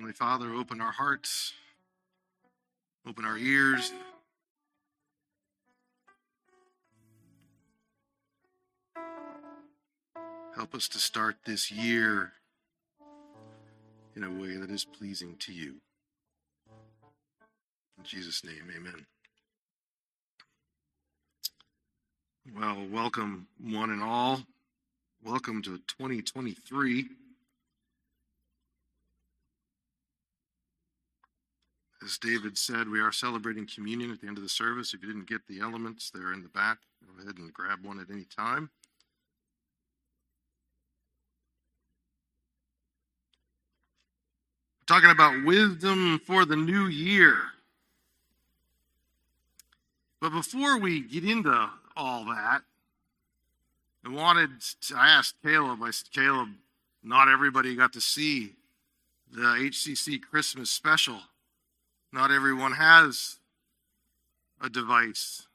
Heavenly Father, open our hearts, open our ears. Help us to start this year in a way that is pleasing to you. In Jesus' name, amen. Well, welcome, one and all. Welcome to 2023. As David said, we are celebrating communion at the end of the service. If you didn't get the elements, they're in the back. Go ahead and grab one at any time. We're talking about wisdom for the new year. But before we get into all that, I wanted to, I asked Caleb, I said, Caleb, not everybody got to see the HCC Christmas special. Not everyone has a device.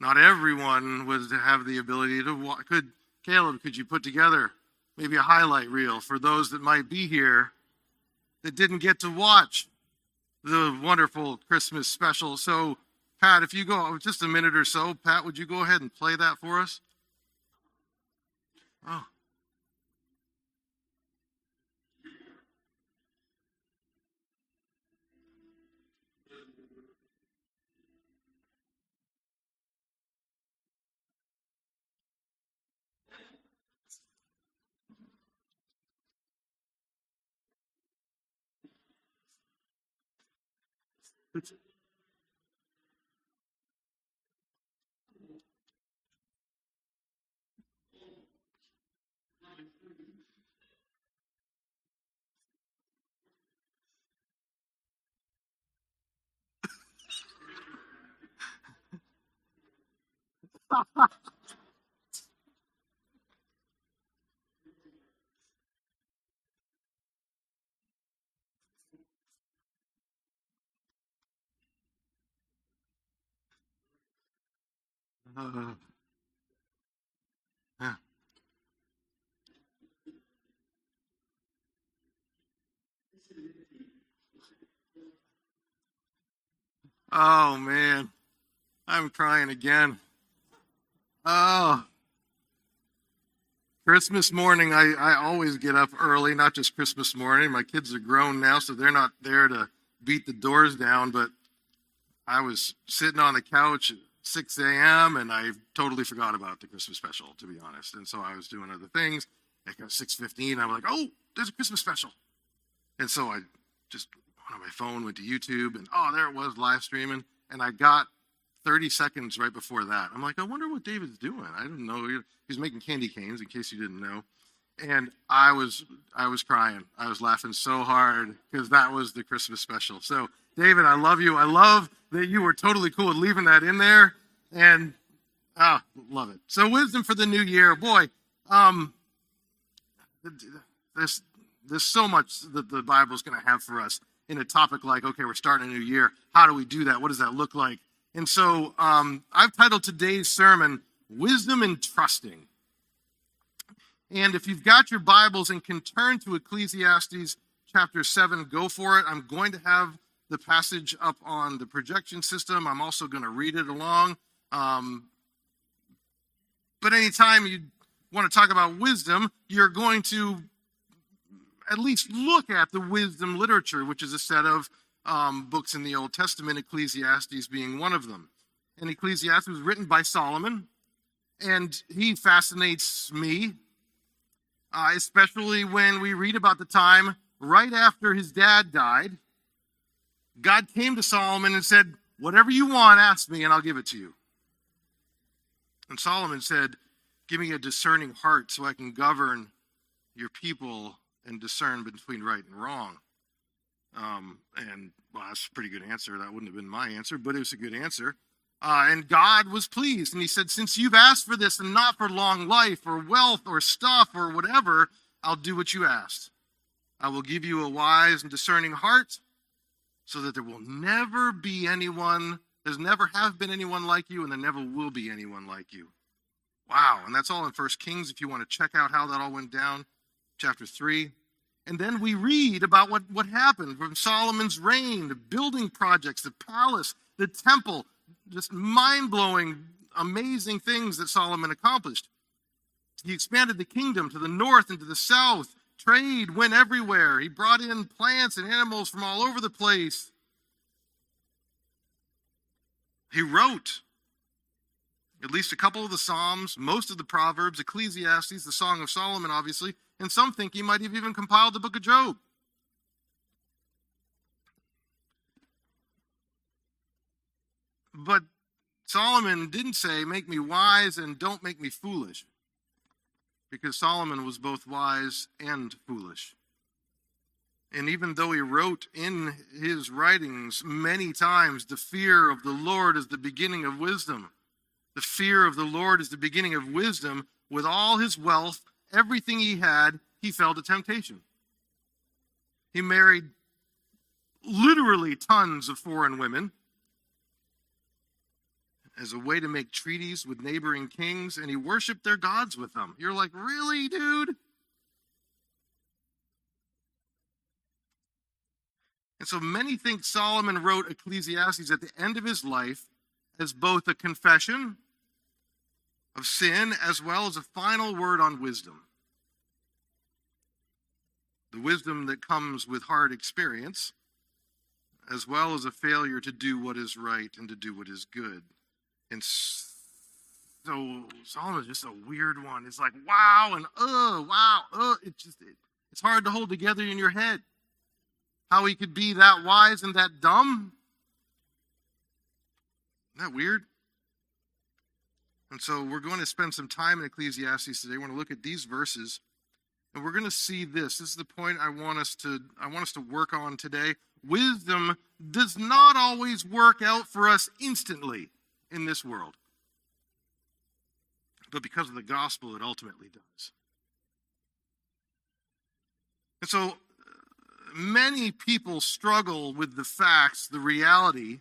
Not everyone would have the ability to watch. Could Caleb, could you put together maybe a highlight reel for those that might be here that didn't get to watch the wonderful Christmas special? So, Pat, if you go just a minute or so, Pat, would you go ahead and play that for us? Oh. 哈哈 Uh, yeah. Oh man, I'm crying again. Oh, Christmas morning, I, I always get up early, not just Christmas morning. My kids are grown now, so they're not there to beat the doors down, but I was sitting on the couch 6 a.m. and I totally forgot about the Christmas special, to be honest. And so I was doing other things. It got 6:15. I'm like, oh, there's a Christmas special. And so I just went on my phone, went to YouTube, and oh, there it was, live streaming. And I got 30 seconds right before that. I'm like, I wonder what David's doing. I didn't know he's making candy canes, in case you didn't know. And I was I was crying. I was laughing so hard because that was the Christmas special. So David, I love you. I love that you were totally cool with leaving that in there. And ah, love it. So wisdom for the new year. Boy, um there's there's so much that the Bible's gonna have for us in a topic like, okay, we're starting a new year. How do we do that? What does that look like? And so um, I've titled today's sermon, Wisdom and Trusting. And if you've got your Bibles and can turn to Ecclesiastes chapter 7, go for it. I'm going to have the passage up on the projection system. I'm also going to read it along. Um, but anytime you want to talk about wisdom, you're going to at least look at the wisdom literature, which is a set of um, books in the Old Testament, Ecclesiastes being one of them. And Ecclesiastes was written by Solomon, and he fascinates me, uh, especially when we read about the time right after his dad died God came to Solomon and said, Whatever you want, ask me, and I'll give it to you. And Solomon said, Give me a discerning heart so I can govern your people and discern between right and wrong. Um, and well, that's a pretty good answer. That wouldn't have been my answer, but it was a good answer. Uh, and God was pleased. And he said, Since you've asked for this and not for long life or wealth or stuff or whatever, I'll do what you asked. I will give you a wise and discerning heart so that there will never be anyone, there's never have been anyone like you, and there never will be anyone like you. Wow. And that's all in First Kings if you want to check out how that all went down, chapter 3. And then we read about what, what happened from Solomon's reign, the building projects, the palace, the temple, just mind blowing, amazing things that Solomon accomplished. He expanded the kingdom to the north and to the south. Trade went everywhere. He brought in plants and animals from all over the place. He wrote at least a couple of the Psalms, most of the Proverbs, Ecclesiastes, the Song of Solomon, obviously, and some think he might have even compiled the book of Job. But Solomon didn't say, Make me wise and don't make me foolish, because Solomon was both wise and foolish. And even though he wrote in his writings many times, the fear of the Lord is the beginning of wisdom. The fear of the Lord is the beginning of wisdom. With all his wealth, everything he had, he fell to temptation. He married literally tons of foreign women as a way to make treaties with neighboring kings, and he worshiped their gods with them. You're like, really, dude? And so many think Solomon wrote Ecclesiastes at the end of his life as both a confession of sin as well as a final word on wisdom. The wisdom that comes with hard experience, as well as a failure to do what is right and to do what is good. And so Solomon's just a weird one. It's like, wow, and uh, wow, oh, it's just, it, it's hard to hold together in your head how he could be that wise and that dumb. Isn't that weird? And so we're going to spend some time in Ecclesiastes today. We're going to look at these verses and we're going to see this. This is the point I want us to I want us to work on today. Wisdom does not always work out for us instantly in this world. But because of the gospel it ultimately does. And so uh, many people struggle with the facts, the reality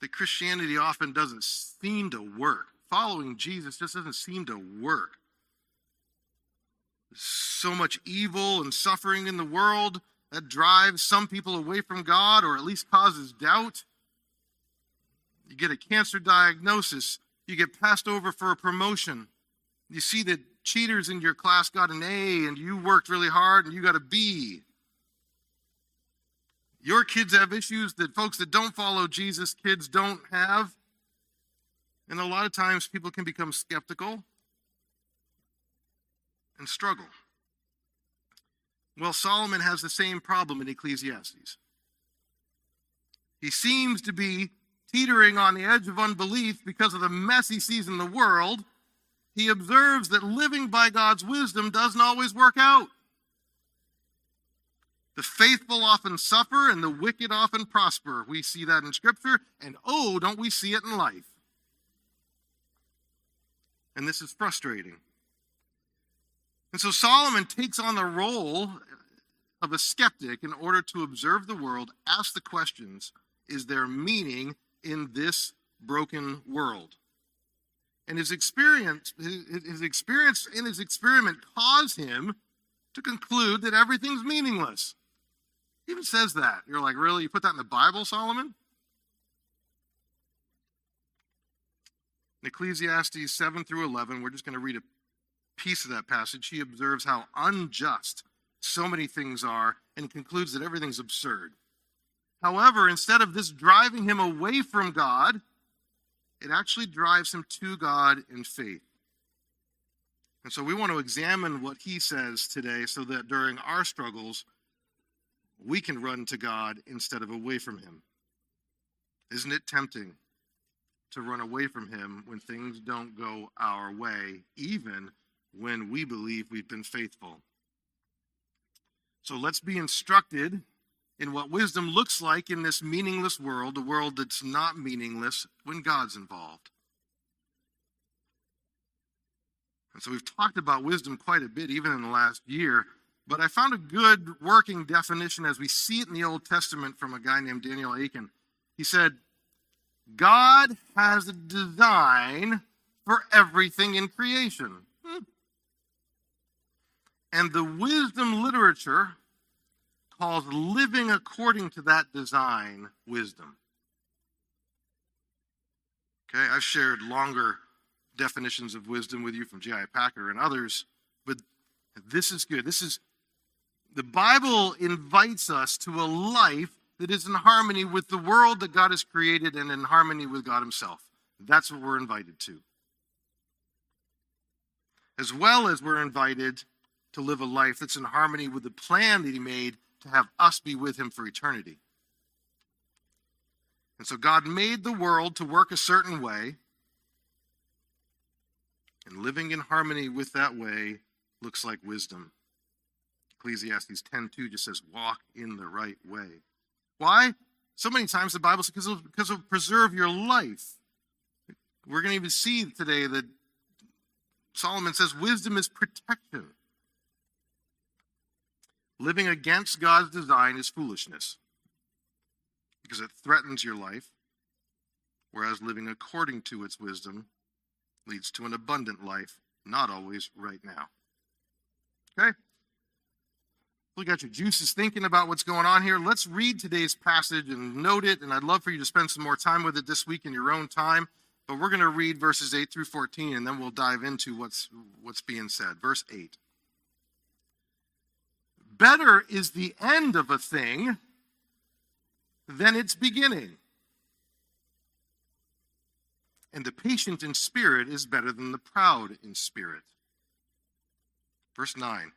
that Christianity often doesn't seem to work. Following Jesus just doesn't seem to work. So much evil and suffering in the world that drives some people away from God or at least causes doubt. You get a cancer diagnosis, you get passed over for a promotion. You see that cheaters in your class got an A and you worked really hard and you got a B. Your kids have issues that folks that don't follow Jesus kids don't have. And a lot of times people can become skeptical and struggle. Well, Solomon has the same problem in Ecclesiastes. He seems to be teetering on the edge of unbelief because of the mess he sees in the world he observes that living by God's wisdom doesn't always work out. The faithful often suffer and the wicked often prosper. We see that in Scripture, and oh, don't we see it in life? And this is frustrating. And so Solomon takes on the role of a skeptic in order to observe the world, ask the questions Is there meaning in this broken world? And his experience, his experience in his experiment caused him to conclude that everything's meaningless. He even says that. You're like, really? You put that in the Bible, Solomon? In Ecclesiastes 7 through 11, we're just going to read a piece of that passage. He observes how unjust so many things are and concludes that everything's absurd. However, instead of this driving him away from God, it actually drives him to God in faith. And so we want to examine what he says today so that during our struggles, we can run to God instead of away from him. Isn't it tempting to run away from him when things don't go our way, even when we believe we've been faithful? So let's be instructed in what wisdom looks like in this meaningless world, a world that's not meaningless when God's involved. And so we've talked about wisdom quite a bit, even in the last year. But I found a good working definition as we see it in the Old Testament from a guy named Daniel Akin. He said, God has a design for everything in creation. Hmm. And the wisdom literature calls living according to that design wisdom. Okay, I've shared longer definitions of wisdom with you from J.I. Packer and others, but this is good. This is the Bible invites us to a life that is in harmony with the world that God has created and in harmony with God Himself. That's what we're invited to. As well as we're invited to live a life that's in harmony with the plan that He made to have us be with Him for eternity. And so God made the world to work a certain way, and living in harmony with that way looks like wisdom. Ecclesiastes 10:2 just says, walk in the right way. Why? So many times the Bible says because of preserve your life. We're going to even see today that Solomon says wisdom is protection. Living against God's design is foolishness because it threatens your life, whereas living according to its wisdom leads to an abundant life, not always right now. Okay? We got your juices thinking about what's going on here. Let's read today's passage and note it, and I'd love for you to spend some more time with it this week in your own time. But we're going to read verses 8 through 14, and then we'll dive into what's, what's being said. Verse 8 Better is the end of a thing than its beginning. And the patient in spirit is better than the proud in spirit. Verse 9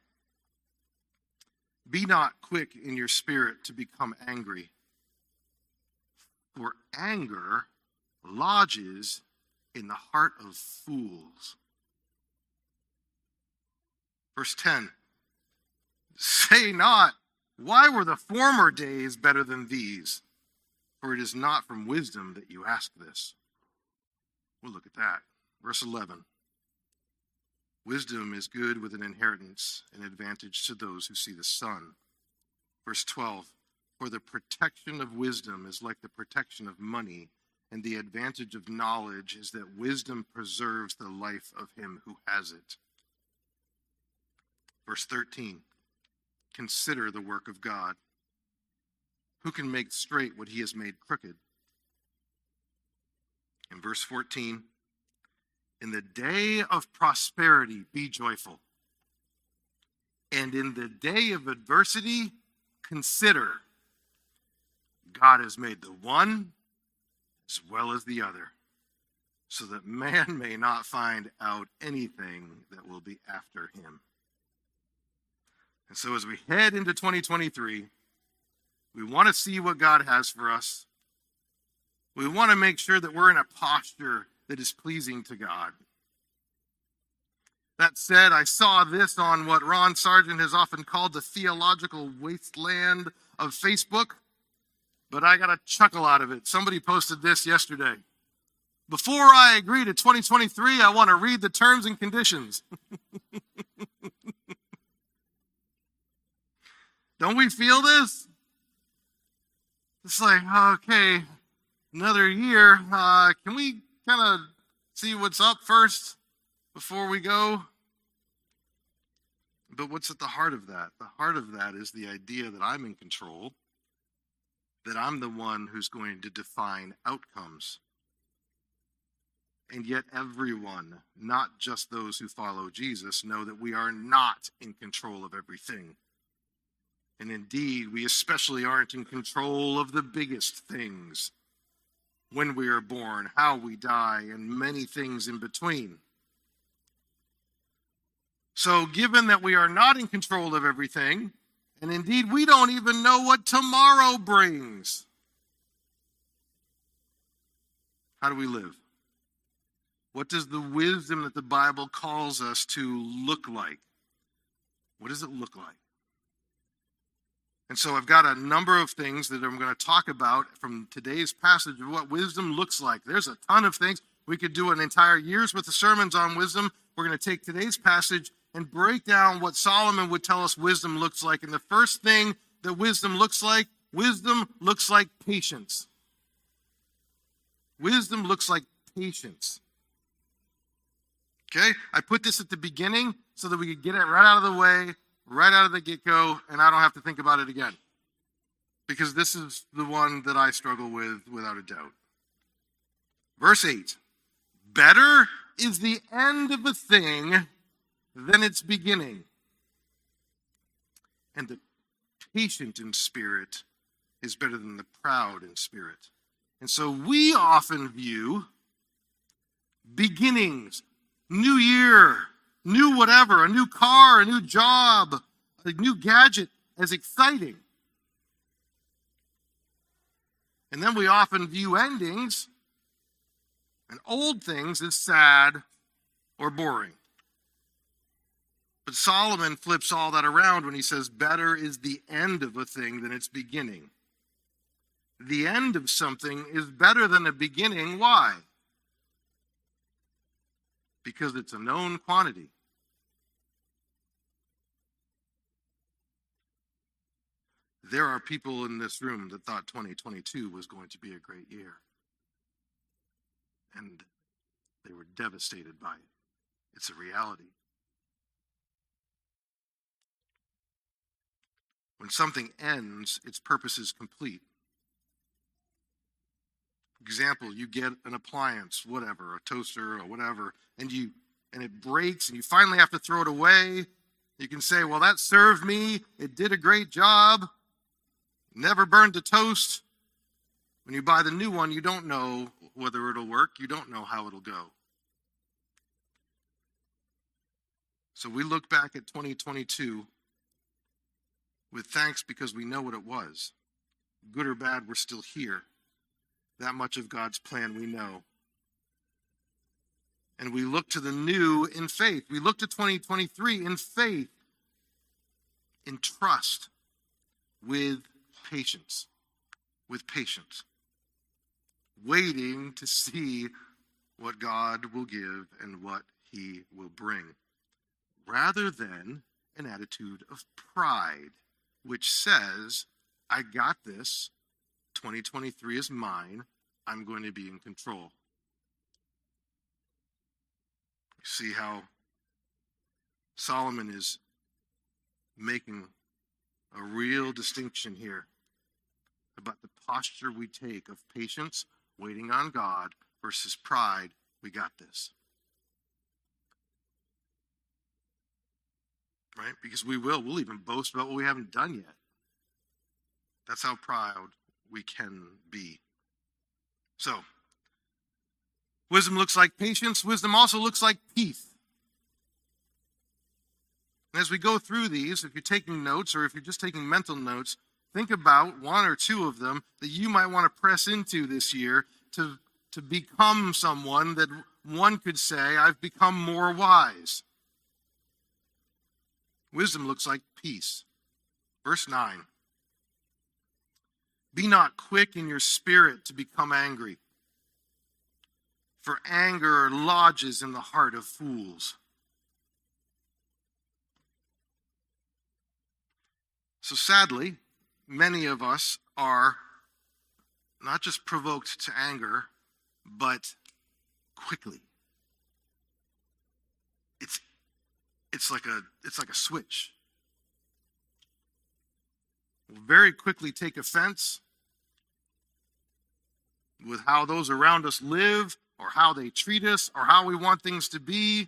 be not quick in your spirit to become angry, for anger lodges in the heart of fools. Verse 10 Say not, Why were the former days better than these? For it is not from wisdom that you ask this. We'll look at that. Verse 11 Wisdom is good with an inheritance, an advantage to those who see the sun. Verse 12 For the protection of wisdom is like the protection of money, and the advantage of knowledge is that wisdom preserves the life of him who has it. Verse 13 Consider the work of God. Who can make straight what he has made crooked? In verse 14, in the day of prosperity, be joyful. And in the day of adversity, consider God has made the one as well as the other, so that man may not find out anything that will be after him. And so, as we head into 2023, we want to see what God has for us. We want to make sure that we're in a posture that is pleasing to God. That said, I saw this on what Ron Sargent has often called the theological wasteland of Facebook, but I got a chuckle out of it. Somebody posted this yesterday. Before I agree to 2023, I want to read the terms and conditions. Don't we feel this? It's like, okay, another year. Uh, can we kind of see what's up first before we go? But what's at the heart of that? The heart of that is the idea that I'm in control, that I'm the one who's going to define outcomes. And yet, everyone, not just those who follow Jesus, know that we are not in control of everything. And indeed, we especially aren't in control of the biggest things when we are born, how we die, and many things in between. So, given that we are not in control of everything, and indeed we don't even know what tomorrow brings, how do we live? What does the wisdom that the Bible calls us to look like? What does it look like? And so I've got a number of things that I'm going to talk about from today's passage of what wisdom looks like. There's a ton of things. We could do an entire year's worth of sermons on wisdom. We're going to take today's passage and break down what Solomon would tell us wisdom looks like. And the first thing that wisdom looks like, wisdom looks like patience. Wisdom looks like patience. Okay? I put this at the beginning so that we could get it right out of the way, right out of the get go, and I don't have to think about it again. Because this is the one that I struggle with without a doubt. Verse 8 Better is the end of a thing than its beginning. And the patient in spirit is better than the proud in spirit. And so we often view beginnings, new year, new whatever, a new car, a new job, a new gadget as exciting. And then we often view endings and old things as sad or boring. But Solomon flips all that around when he says, Better is the end of a thing than its beginning. The end of something is better than the beginning. Why? Because it's a known quantity. There are people in this room that thought 2022 was going to be a great year. And they were devastated by it. It's a reality. When something ends, its purpose is complete. Example, you get an appliance, whatever, a toaster or whatever, and you and it breaks and you finally have to throw it away. You can say, "Well, that served me. It did a great job. Never burned a toast." When you buy the new one, you don't know whether it'll work. You don't know how it'll go. So we look back at 2022 with thanks because we know what it was. Good or bad, we're still here. That much of God's plan we know. And we look to the new in faith. We look to 2023 in faith, in trust, with patience. With patience. Waiting to see what God will give and what he will bring, rather than an attitude of pride which says, I got this. 2023 is mine. I'm going to be in control. You see how Solomon is making a real distinction here about the posture we take of patience, waiting on God, versus pride. We got this. right? Because we will. We'll even boast about what we haven't done yet. That's how proud we can be. So, wisdom looks like patience. Wisdom also looks like peace. And as we go through these, if you're taking notes or if you're just taking mental notes, think about one or two of them that you might want to press into this year to, to become someone that one could say, I've become more wise. Wisdom looks like peace. Verse 9 Be not quick in your spirit to become angry, for anger lodges in the heart of fools. So sadly, many of us are not just provoked to anger, but quickly. It's it's like a it's like a switch. We'll very quickly take offense with how those around us live or how they treat us or how we want things to be.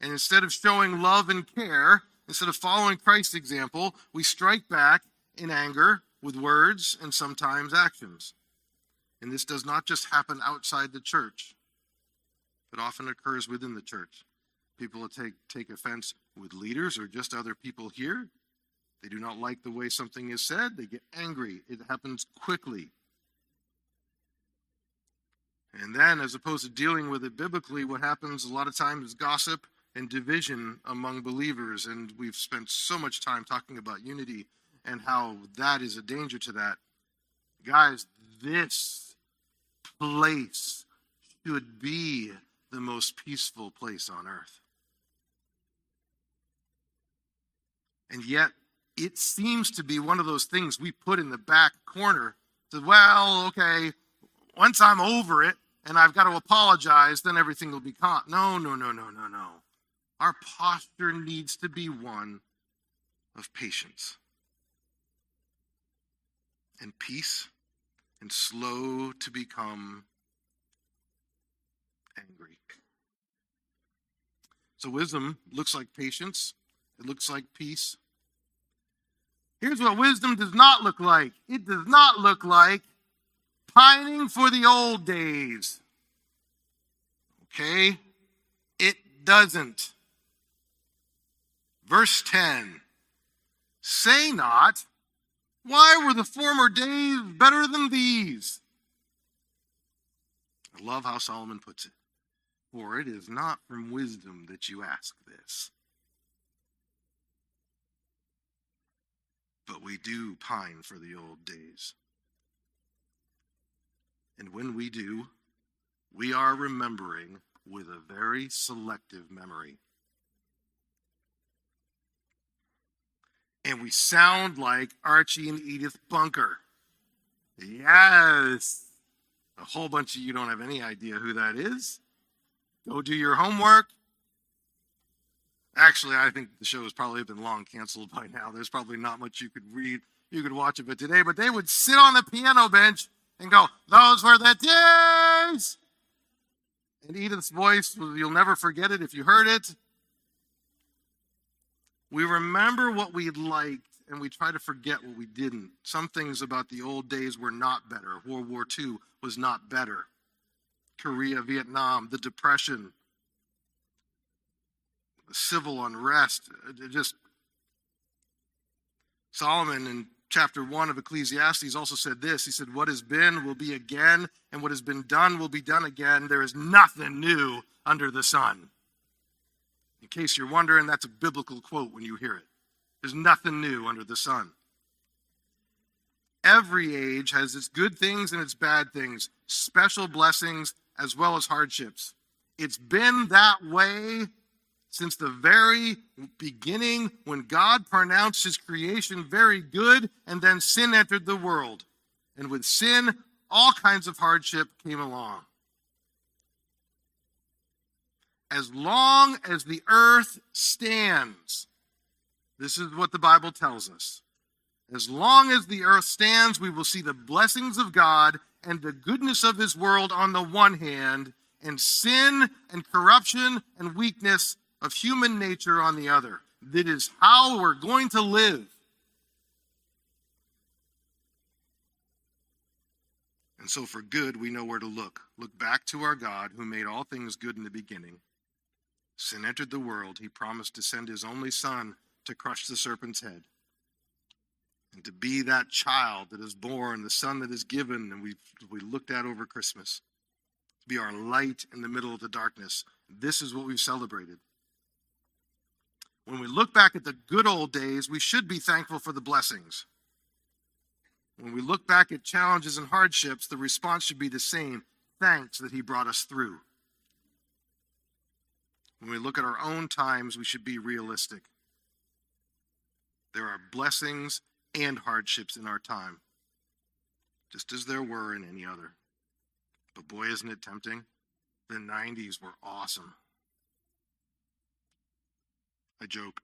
And instead of showing love and care, instead of following Christ's example, we strike back in anger with words and sometimes actions. And this does not just happen outside the church, it often occurs within the church. People take, take offense with leaders or just other people here. They do not like the way something is said. They get angry. It happens quickly. And then, as opposed to dealing with it biblically, what happens a lot of times is gossip and division among believers. And we've spent so much time talking about unity and how that is a danger to that. Guys, this place should be the most peaceful place on earth. And yet, it seems to be one of those things we put in the back corner. To, well, okay, once I'm over it and I've got to apologize, then everything will be calm. No, no, no, no, no, no. Our posture needs to be one of patience and peace and slow to become angry. So, wisdom looks like patience, it looks like peace. Here's what wisdom does not look like it does not look like pining for the old days. Okay? It doesn't. Verse 10 Say not, why were the former days better than these? I love how Solomon puts it. For it is not from wisdom that you ask this. But we do pine for the old days. And when we do, we are remembering with a very selective memory. And we sound like Archie and Edith Bunker. Yes. A whole bunch of you don't have any idea who that is. Go do your homework. Actually, I think the show has probably been long canceled by now. There's probably not much you could read, you could watch of it today, but they would sit on the piano bench and go, Those were the days. And Edith's voice, you'll never forget it if you heard it. We remember what we liked and we try to forget what we didn't. Some things about the old days were not better. World War II was not better. Korea, Vietnam, the Depression, civil unrest, uh, just Solomon in chapter 1 of Ecclesiastes also said this. He said, What has been will be again, and what has been done will be done again. There is nothing new under the sun. In case you're wondering, that's a biblical quote when you hear it. There's nothing new under the sun. Every age has its good things and its bad things, special blessings as well as hardships. It's been that way since the very beginning when God pronounced his creation very good and then sin entered the world. And with sin, all kinds of hardship came along. As long as the earth stands, this is what the Bible tells us. As long as the earth stands, we will see the blessings of God and the goodness of his world on the one hand, and sin and corruption and weakness of human nature on the other. That is how we're going to live. And so, for good, we know where to look. Look back to our God who made all things good in the beginning. Sin entered the world. He promised to send his only Son to crush the serpent's head and to be that child that is born, the son that is given, and we we looked at over Christmas. To be our light in the middle of the darkness. This is what we've celebrated. When we look back at the good old days, we should be thankful for the blessings. When we look back at challenges and hardships, the response should be the same thanks that He brought us through. When we look at our own times, we should be realistic. There are blessings and hardships in our time, just as there were in any other. But boy, isn't it tempting? The 90s were awesome. I joke.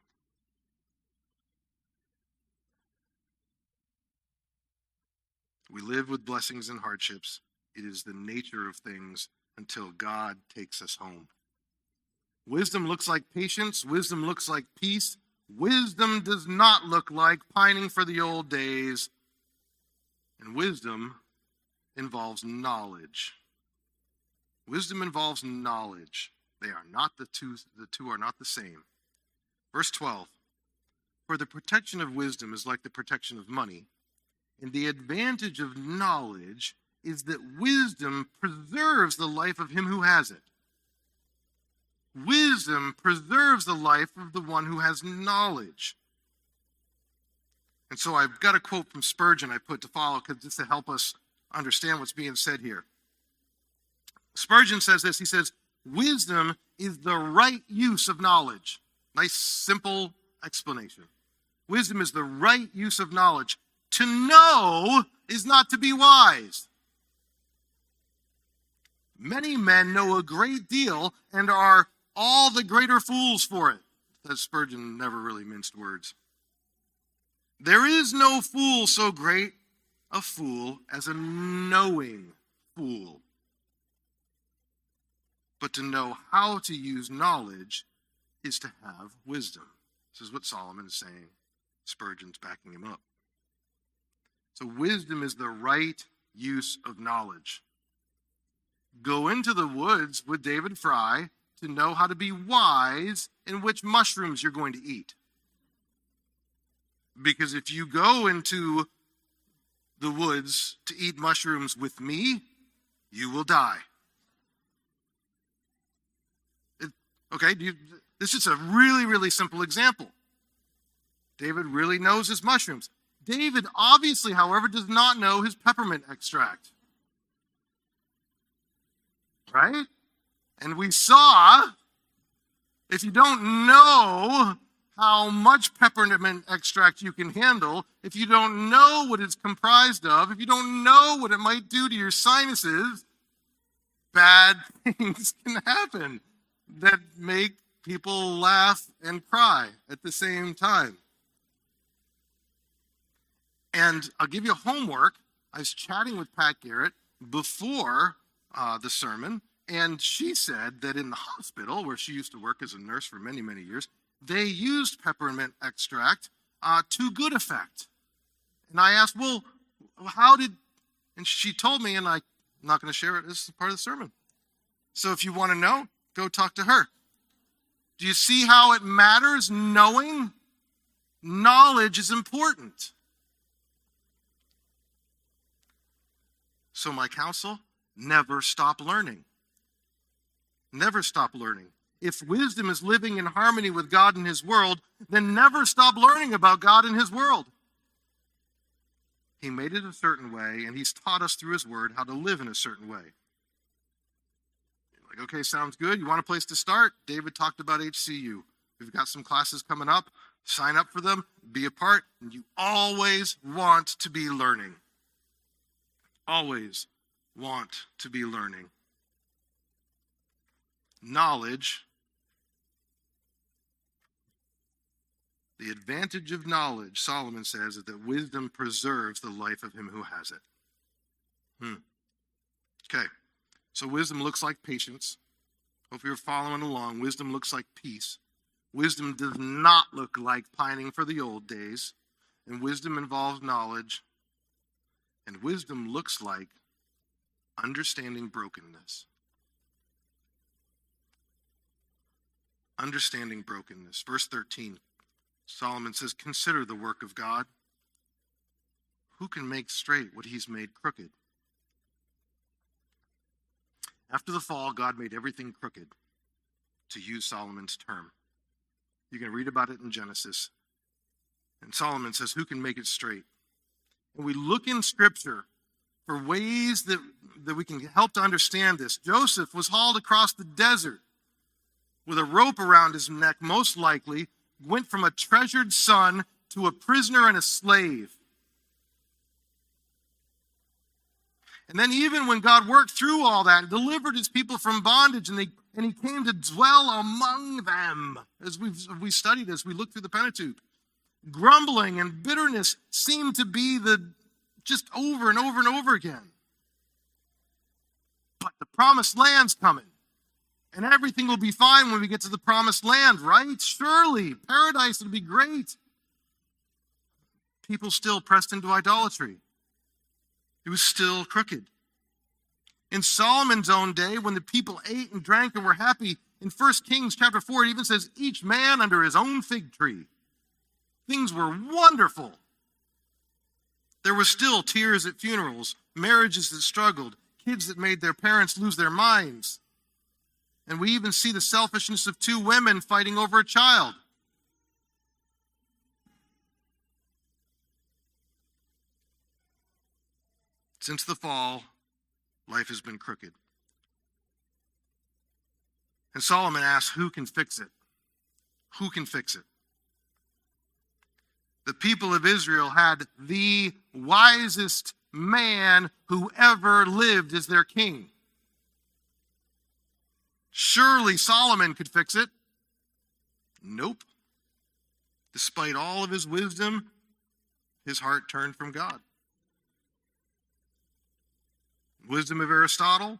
We live with blessings and hardships. It is the nature of things until God takes us home. Wisdom looks like patience, wisdom looks like peace. Wisdom does not look like pining for the old days. And wisdom involves knowledge. Wisdom involves knowledge. They are not the two the two are not the same. Verse 12 For the protection of wisdom is like the protection of money, and the advantage of knowledge is that wisdom preserves the life of him who has it. Wisdom preserves the life of the one who has knowledge. And so I've got a quote from Spurgeon I put to follow because just to help us understand what's being said here. Spurgeon says this he says, Wisdom is the right use of knowledge. Nice, simple explanation. Wisdom is the right use of knowledge. To know is not to be wise. Many men know a great deal and are all the greater fools for it. That Spurgeon never really minced words. There is no fool so great a fool as a knowing fool. But to know how to use knowledge is to have wisdom. This is what Solomon is saying. Spurgeon's backing him up. So, wisdom is the right use of knowledge. Go into the woods with David Fry to know how to be wise in which mushrooms you're going to eat. Because if you go into the woods to eat mushrooms with me, you will die. It, okay, you, this is a really, really simple example. David really knows his mushrooms. David obviously, however, does not know his peppermint extract. Right? And we saw, if you don't know how much peppermint extract you can handle, if you don't know what it's comprised of, if you don't know what it might do to your sinuses, bad things can happen that make people laugh and cry at the same time. And I'll give you homework. I was chatting with Pat Garrett before uh, the sermon, and she said that in the hospital, where she used to work as a nurse for many, many years, they used peppermint extract uh, to good effect. And I asked, well, how did, and she told me, and I, am not going to share it as part of the sermon. So if you want to know, go talk to her. Do you see how it matters knowing? Knowledge is important. So, my counsel never stop learning. Never stop learning. If wisdom is living in harmony with God and His world, then never stop learning about God and His world. He made it a certain way, and He's taught us through His Word how to live in a certain way. Like, okay, sounds good. You want a place to start? David talked about HCU. We've got some classes coming up. Sign up for them, be a part, and you always want to be learning. Always want to be learning. Knowledge, the advantage of knowledge, Solomon says, is that wisdom preserves the life of him who has it. Hmm. Okay. So wisdom looks like patience. Hope you're following along. Wisdom looks like peace. Wisdom does not look like pining for the old days. And wisdom involves knowledge. And wisdom looks like understanding brokenness. Understanding brokenness. Verse 13, Solomon says, Consider the work of God. Who can make straight what he's made crooked? After the fall, God made everything crooked, to use Solomon's term. You can read about it in Genesis. And Solomon says, Who can make it straight? And we look in Scripture for ways that, that we can help to understand this. Joseph was hauled across the desert with a rope around his neck, most likely, went from a treasured son to a prisoner and a slave. And then, even when God worked through all that and delivered his people from bondage, and, they, and he came to dwell among them, as we've we studied, as we look through the Pentateuch, grumbling and bitterness seemed to be the just over and over and over again. But the promised land's coming. And everything will be fine when we get to the promised land, right? Surely, paradise will be great. People still pressed into idolatry. It was still crooked. In Solomon's own day, when the people ate and drank and were happy, in 1 Kings chapter 4, it even says, each man under his own fig tree. Things were wonderful. There were still tears at funerals, marriages that struggled, kids that made their parents lose their minds. And we even see the selfishness of two women fighting over a child. Since the fall, life has been crooked. And Solomon asks, Who can fix it? Who can fix it? The people of Israel had the wisest man who ever lived as their king. Surely Solomon could fix it. Nope. Despite all of his wisdom, his heart turned from God. Wisdom of Aristotle,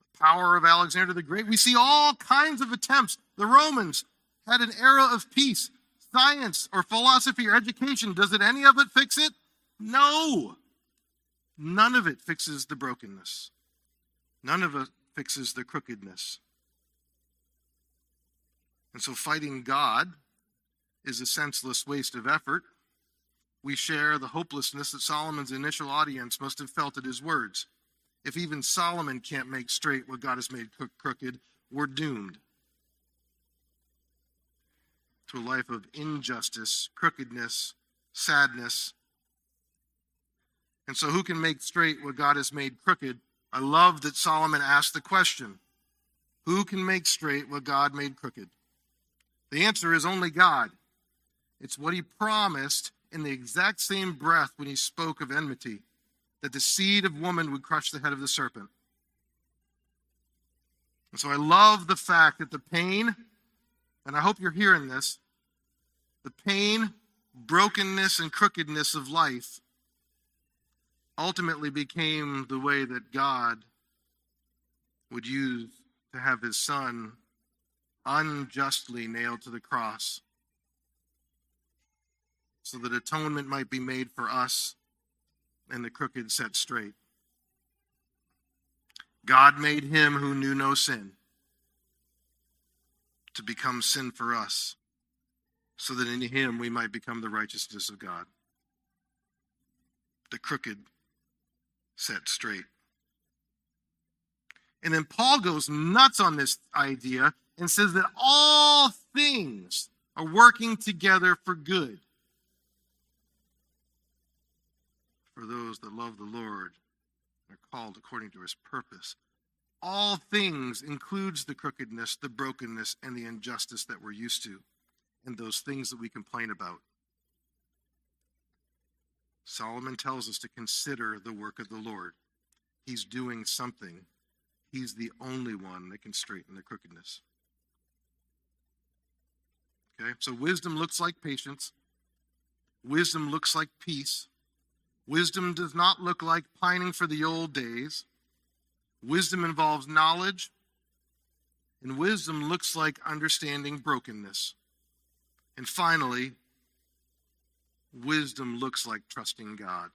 the power of Alexander the Great. We see all kinds of attempts. The Romans had an era of peace. Science or philosophy or education, does it any of it fix it? No. None of it fixes the brokenness. None of it fixes the crookedness. And so fighting God is a senseless waste of effort. We share the hopelessness that Solomon's initial audience must have felt at his words. If even Solomon can't make straight what God has made crooked, we're doomed to a life of injustice, crookedness, sadness. And so, who can make straight what God has made crooked? I love that Solomon asked the question Who can make straight what God made crooked? The answer is only God. It's what he promised in the exact same breath when he spoke of enmity that the seed of woman would crush the head of the serpent. And so I love the fact that the pain, and I hope you're hearing this, the pain, brokenness, and crookedness of life ultimately became the way that God would use to have his son unjustly nailed to the cross so that atonement might be made for us and the crooked set straight. God made him who knew no sin to become sin for us, so that in him we might become the righteousness of God. The crooked set straight. And then Paul goes nuts on this idea and says that all things are working together for good for those that love the Lord and are called according to his purpose. All things includes the crookedness, the brokenness, and the injustice that we're used to, and those things that we complain about. Solomon tells us to consider the work of the Lord. He's doing something. He's the only one that can straighten the crookedness. Okay, so wisdom looks like patience. Wisdom looks like peace. Wisdom does not look like pining for the old days. Wisdom involves knowledge, and wisdom looks like understanding brokenness. And finally, wisdom looks like trusting God.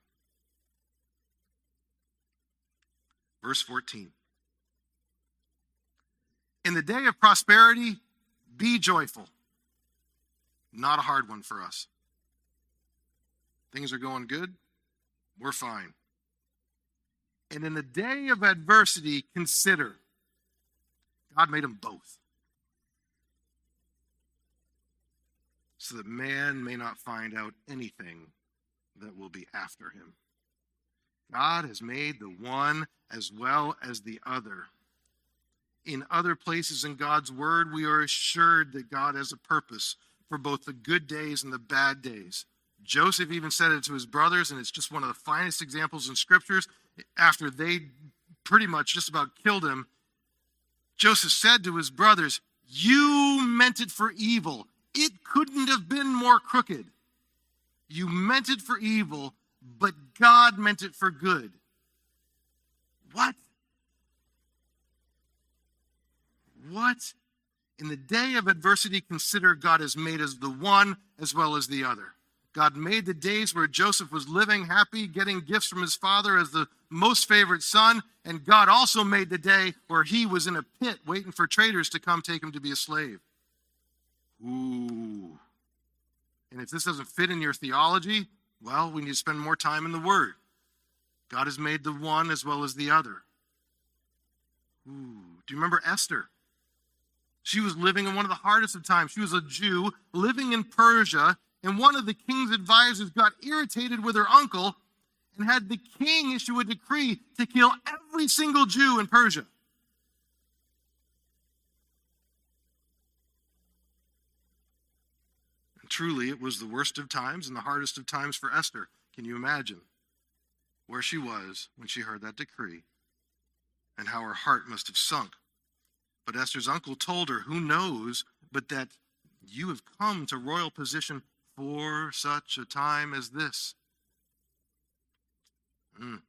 Verse 14. In the day of prosperity, be joyful. Not a hard one for us. Things are going good we're fine. And in the day of adversity, consider God made them both. So that man may not find out anything that will be after him. God has made the one as well as the other. In other places in God's word, we are assured that God has a purpose for both the good days and the bad days. Joseph even said it to his brothers, and it's just one of the finest examples in scriptures. After they pretty much just about killed him, Joseph said to his brothers, You meant it for evil. It couldn't have been more crooked. You meant it for evil, but God meant it for good. What? What? In the day of adversity, consider God has made us the one as well as the other. God made the days where Joseph was living happy, getting gifts from his father as the most favorite son. And God also made the day where he was in a pit waiting for traders to come take him to be a slave. Ooh. And if this doesn't fit in your theology, well, we need to spend more time in the Word. God has made the one as well as the other. Ooh. Do you remember Esther? She was living in one of the hardest of times. She was a Jew living in Persia and one of the king's advisors got irritated with her uncle and had the king issue a decree to kill every single Jew in Persia. And truly, it was the worst of times and the hardest of times for Esther. Can you imagine where she was when she heard that decree and how her heart must have sunk? But Esther's uncle told her, Who knows but that you have come to royal position for such a time as this? Mm.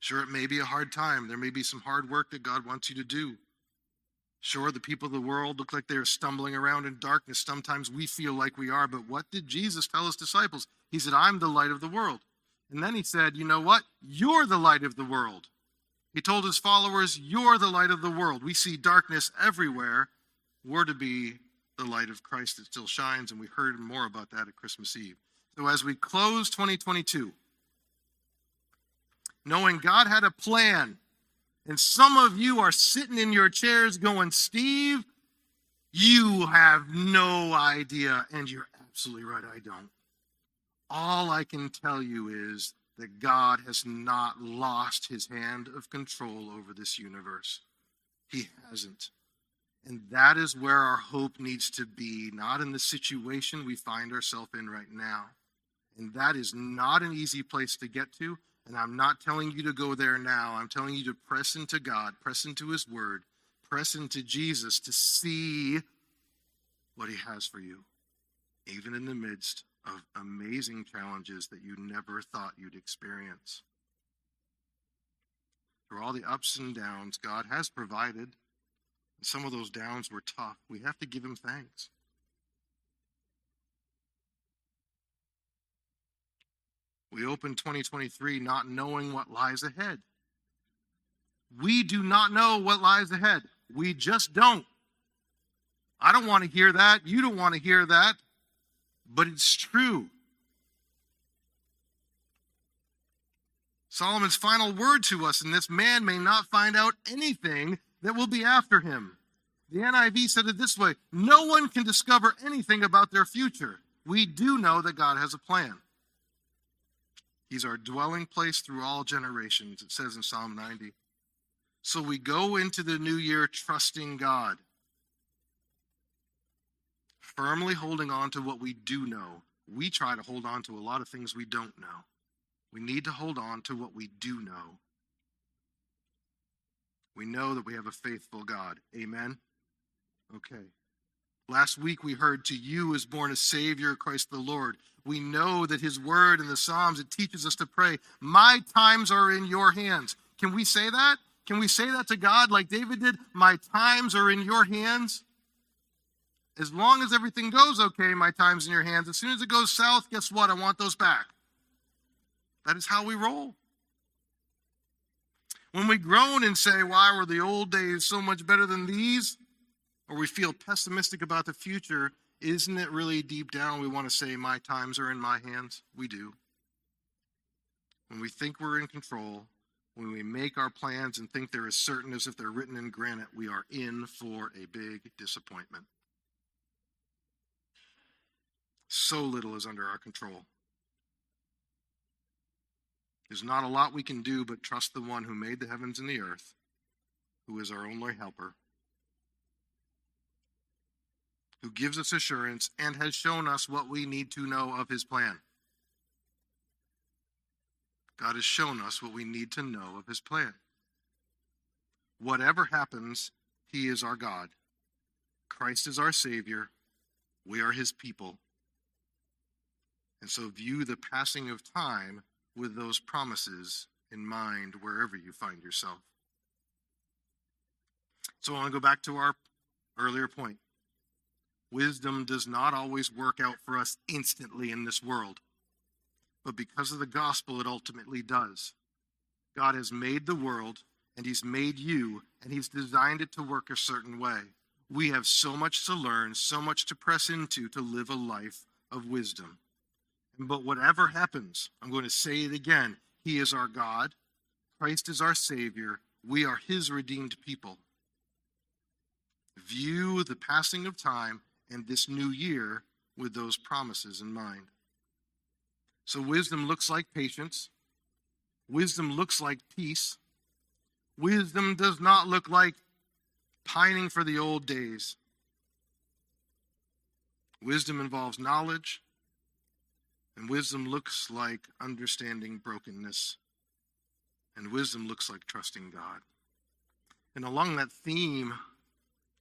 Sure, it may be a hard time. There may be some hard work that God wants you to do. Sure, the people of the world look like they're stumbling around in darkness. Sometimes we feel like we are, but what did Jesus tell his disciples? He said, I'm the light of the world. And then he said, You know what? You're the light of the world. He told his followers, You're the light of the world. We see darkness everywhere. We're to be the light of Christ that still shines, and we heard more about that at Christmas Eve. So as we close 2022, knowing God had a plan and some of you are sitting in your chairs going, Steve, you have no idea. And you're absolutely right, I don't. All I can tell you is that God has not lost his hand of control over this universe. He hasn't. And that is where our hope needs to be, not in the situation we find ourselves in right now. And that is not an easy place to get to. And I'm not telling you to go there now. I'm telling you to press into God, press into His Word, press into Jesus to see what He has for you, even in the midst of amazing challenges that you never thought you'd experience. Through all the ups and downs, God has provided. And some of those downs were tough. We have to give Him thanks. We open 2023 not knowing what lies ahead. We do not know what lies ahead. We just don't. I don't want to hear that. You don't want to hear that. But it's true. Solomon's final word to us in this man may not find out anything that will be after him. The NIV said it this way No one can discover anything about their future. We do know that God has a plan. He's our dwelling place through all generations, it says in Psalm 90. So we go into the new year trusting God, firmly holding on to what we do know. We try to hold on to a lot of things we don't know. We need to hold on to what we do know. We know that we have a faithful God. Amen? Okay. Last week we heard, To you is born a Savior, Christ the Lord. We know that His word in the Psalms, it teaches us to pray, My times are in your hands. Can we say that? Can we say that to God like David did? My times are in your hands. As long as everything goes okay, my time's in your hands. As soon as it goes south, guess what? I want those back. That is how we roll. When we groan and say, Why were the old days so much better than these? or we feel pessimistic about the future, isn't it really deep down we want to say, My times are in my hands? We do. When we think we're in control, when we make our plans and think they're as certain as if they're written in granite, we are in for a big disappointment. So little is under our control. There's not a lot we can do but trust the one who made the heavens and the earth, who is our only helper who gives us assurance and has shown us what we need to know of his plan. God has shown us what we need to know of his plan. Whatever happens, he is our God. Christ is our Savior. We are his people. And so view the passing of time with those promises in mind wherever you find yourself. So I want to go back to our earlier point. Wisdom does not always work out for us instantly in this world, but because of the gospel, it ultimately does. God has made the world, and He's made you, and He's designed it to work a certain way. We have so much to learn, so much to press into to live a life of wisdom. But whatever happens, I'm going to say it again He is our God, Christ is our Savior, we are His redeemed people. View the passing of time and this new year with those promises in mind. So, wisdom looks like patience. Wisdom looks like peace. Wisdom does not look like pining for the old days. Wisdom involves knowledge, and wisdom looks like understanding brokenness, and wisdom looks like trusting God. And along that theme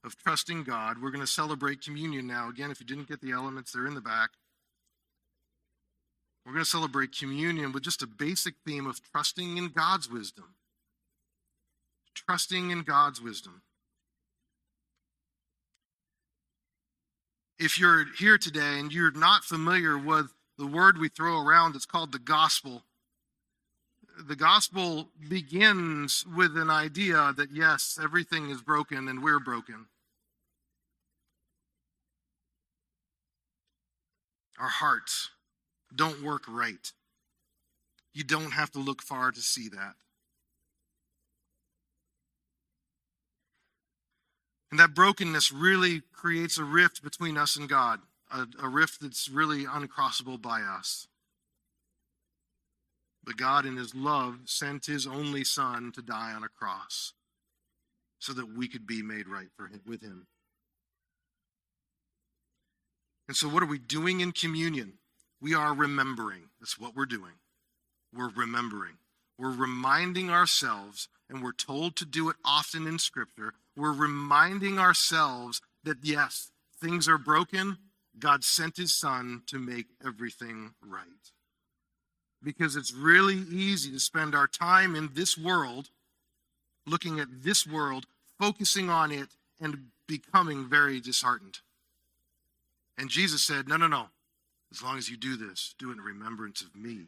of trusting God, we're going to celebrate communion now. Again, if you didn't get the elements, they're in the back. We're going to celebrate communion with just a basic theme of trusting in God's wisdom. Trusting in God's wisdom. If you're here today and you're not familiar with the word we throw around, it's called the gospel. The gospel begins with an idea that, yes, everything is broken and we're broken. Our hearts don't work right. You don't have to look far to see that. And that brokenness really creates a rift between us and God, a, a, rift that's really uncrossable by us. But God, in His love, sent His only Son to die on a cross so that we could be made right for him, with Him. And so, what are we doing in communion? We are remembering. That's what we're doing. We're remembering. We're reminding ourselves, and we're told to do it often in Scripture. We're reminding ourselves that, yes, things are broken. God sent his Son to make everything right. Because it's really easy to spend our time in this world, looking at this world, focusing on it, and becoming very disheartened. And Jesus said, No, no, no. As long as you do this, do it in remembrance of me.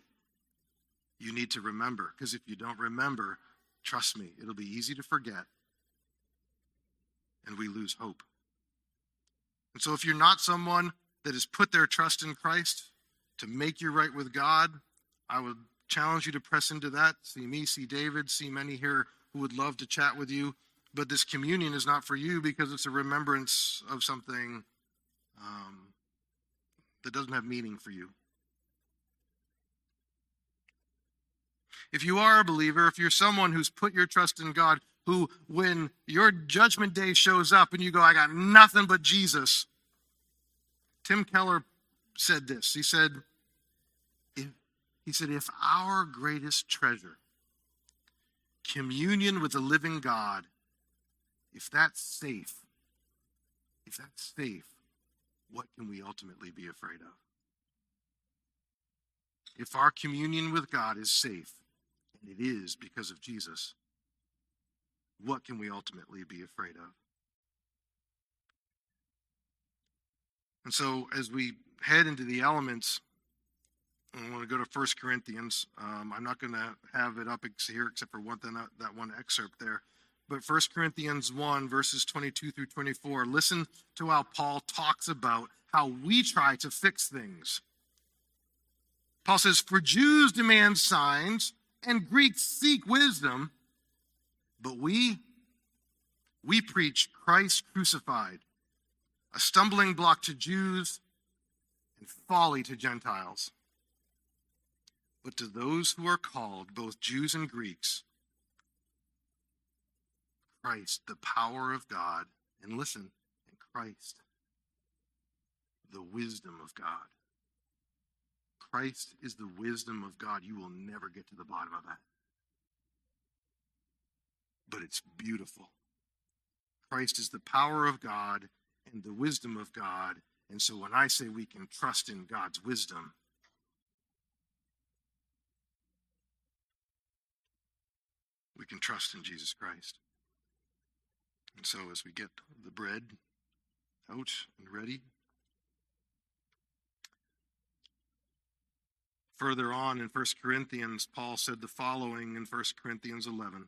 You need to remember, because if you don't remember, trust me, it'll be easy to forget, and we lose hope. And so, if you're not someone that has put their trust in Christ to make you right with God, I would challenge you to press into that. See me, see David, see many here who would love to chat with you. But this communion is not for you because it's a remembrance of something um, that doesn't have meaning for you. If you are a believer, if you're someone who's put your trust in God, who, when your judgment day shows up and you go, I got nothing but Jesus, Tim Keller said this. He said, if, he said, if our greatest treasure, communion with the living God, if that's safe, if that's safe, what can we ultimately be afraid of? If our communion with God is safe, and it is because of Jesus, what can we ultimately be afraid of? And so, as we head into the elements, I want to go to 1 Corinthians. Um, I'm not going to have it up here except for one, that, that one excerpt there. But 1 Corinthians 1, verses 22 through 24, listen to how Paul talks about how we try to fix things. Paul says, For Jews demand signs, and Greeks seek wisdom, but we, we preach Christ crucified, a stumbling block to Jews and folly to Gentiles. But to those who are called, both Jews and Greeks, Christ, the power of God, and listen, in Christ, the wisdom of God. Christ is the wisdom of God. You will never get to the bottom of that. But it's beautiful. Christ is the power of God and the wisdom of God. And so when I say we can trust in God's wisdom, we can trust in Jesus Christ. And so as we get the bread out and ready, further on in 1 Corinthians, Paul said the following in 1 Corinthians 11.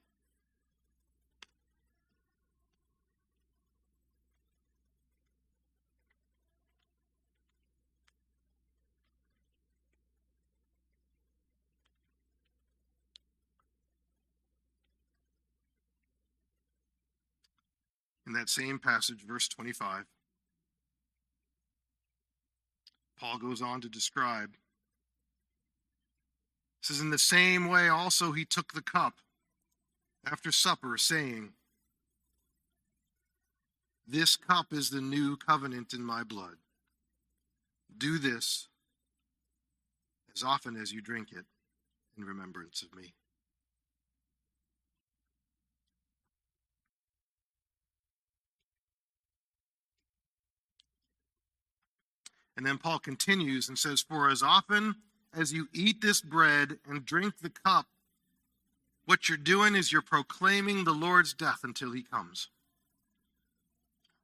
In that same passage, verse 25. Paul goes on to describe. Says, In the same way also he took the cup after supper, saying, This cup is the new covenant in my blood. Do this as often as you drink it in remembrance of me. And then Paul continues and says, For as often as you eat this bread and drink the cup, what you're doing is you're proclaiming the Lord's death until he comes.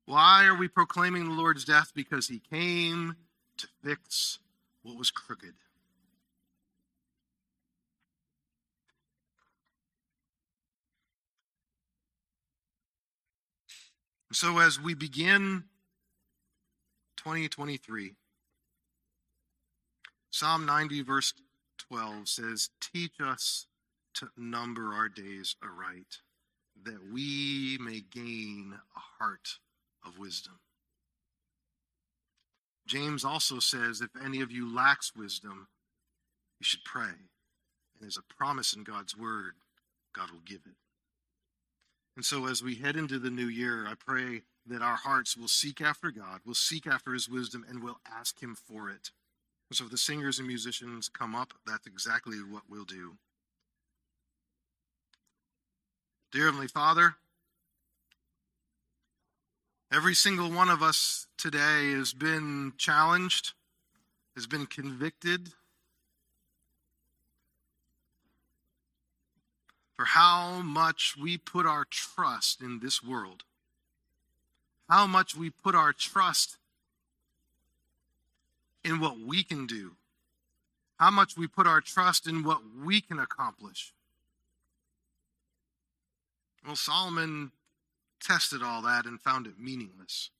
Why are we proclaiming the Lord's death? Because he came to fix what was crooked. So, as we begin 2023, Psalm 90, verse 12 says, Teach us to number our days aright, that we may gain a heart of wisdom. James also says, If any of you lacks wisdom, you should pray. And there's a promise in God's word, God will give it. And so, as we head into the new year, I pray that our hearts will seek after God, will seek after His wisdom, and will ask Him for it. And so, if the singers and musicians come up, that's exactly what we'll do. Dear Heavenly Father, every single one of us today has been challenged, has been convicted for how much we put our trust in this world, how much we put our trust in what we can do, how much we put our trust in what we can accomplish. Well, Solomon tested all that and found it meaningless.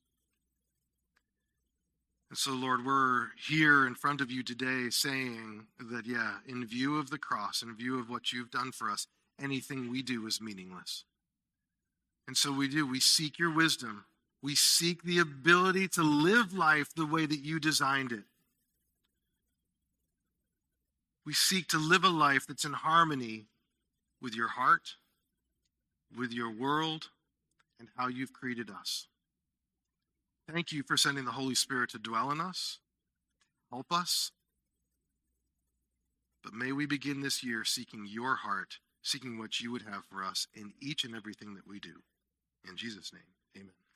And so, Lord, we're here in front of you today saying that, yeah, in view of the cross, in view of what you've done for us, anything we do is meaningless. And so we do. We seek your wisdom. We seek the ability to live life the way that you designed it. We seek to live a life that's in harmony with your heart, with your world, and how you've created us. Thank you for sending the Holy Spirit to dwell in us, help us. But may we begin this year seeking your heart seeking what you would have for us in each and everything that we do. In Jesus' name, amen.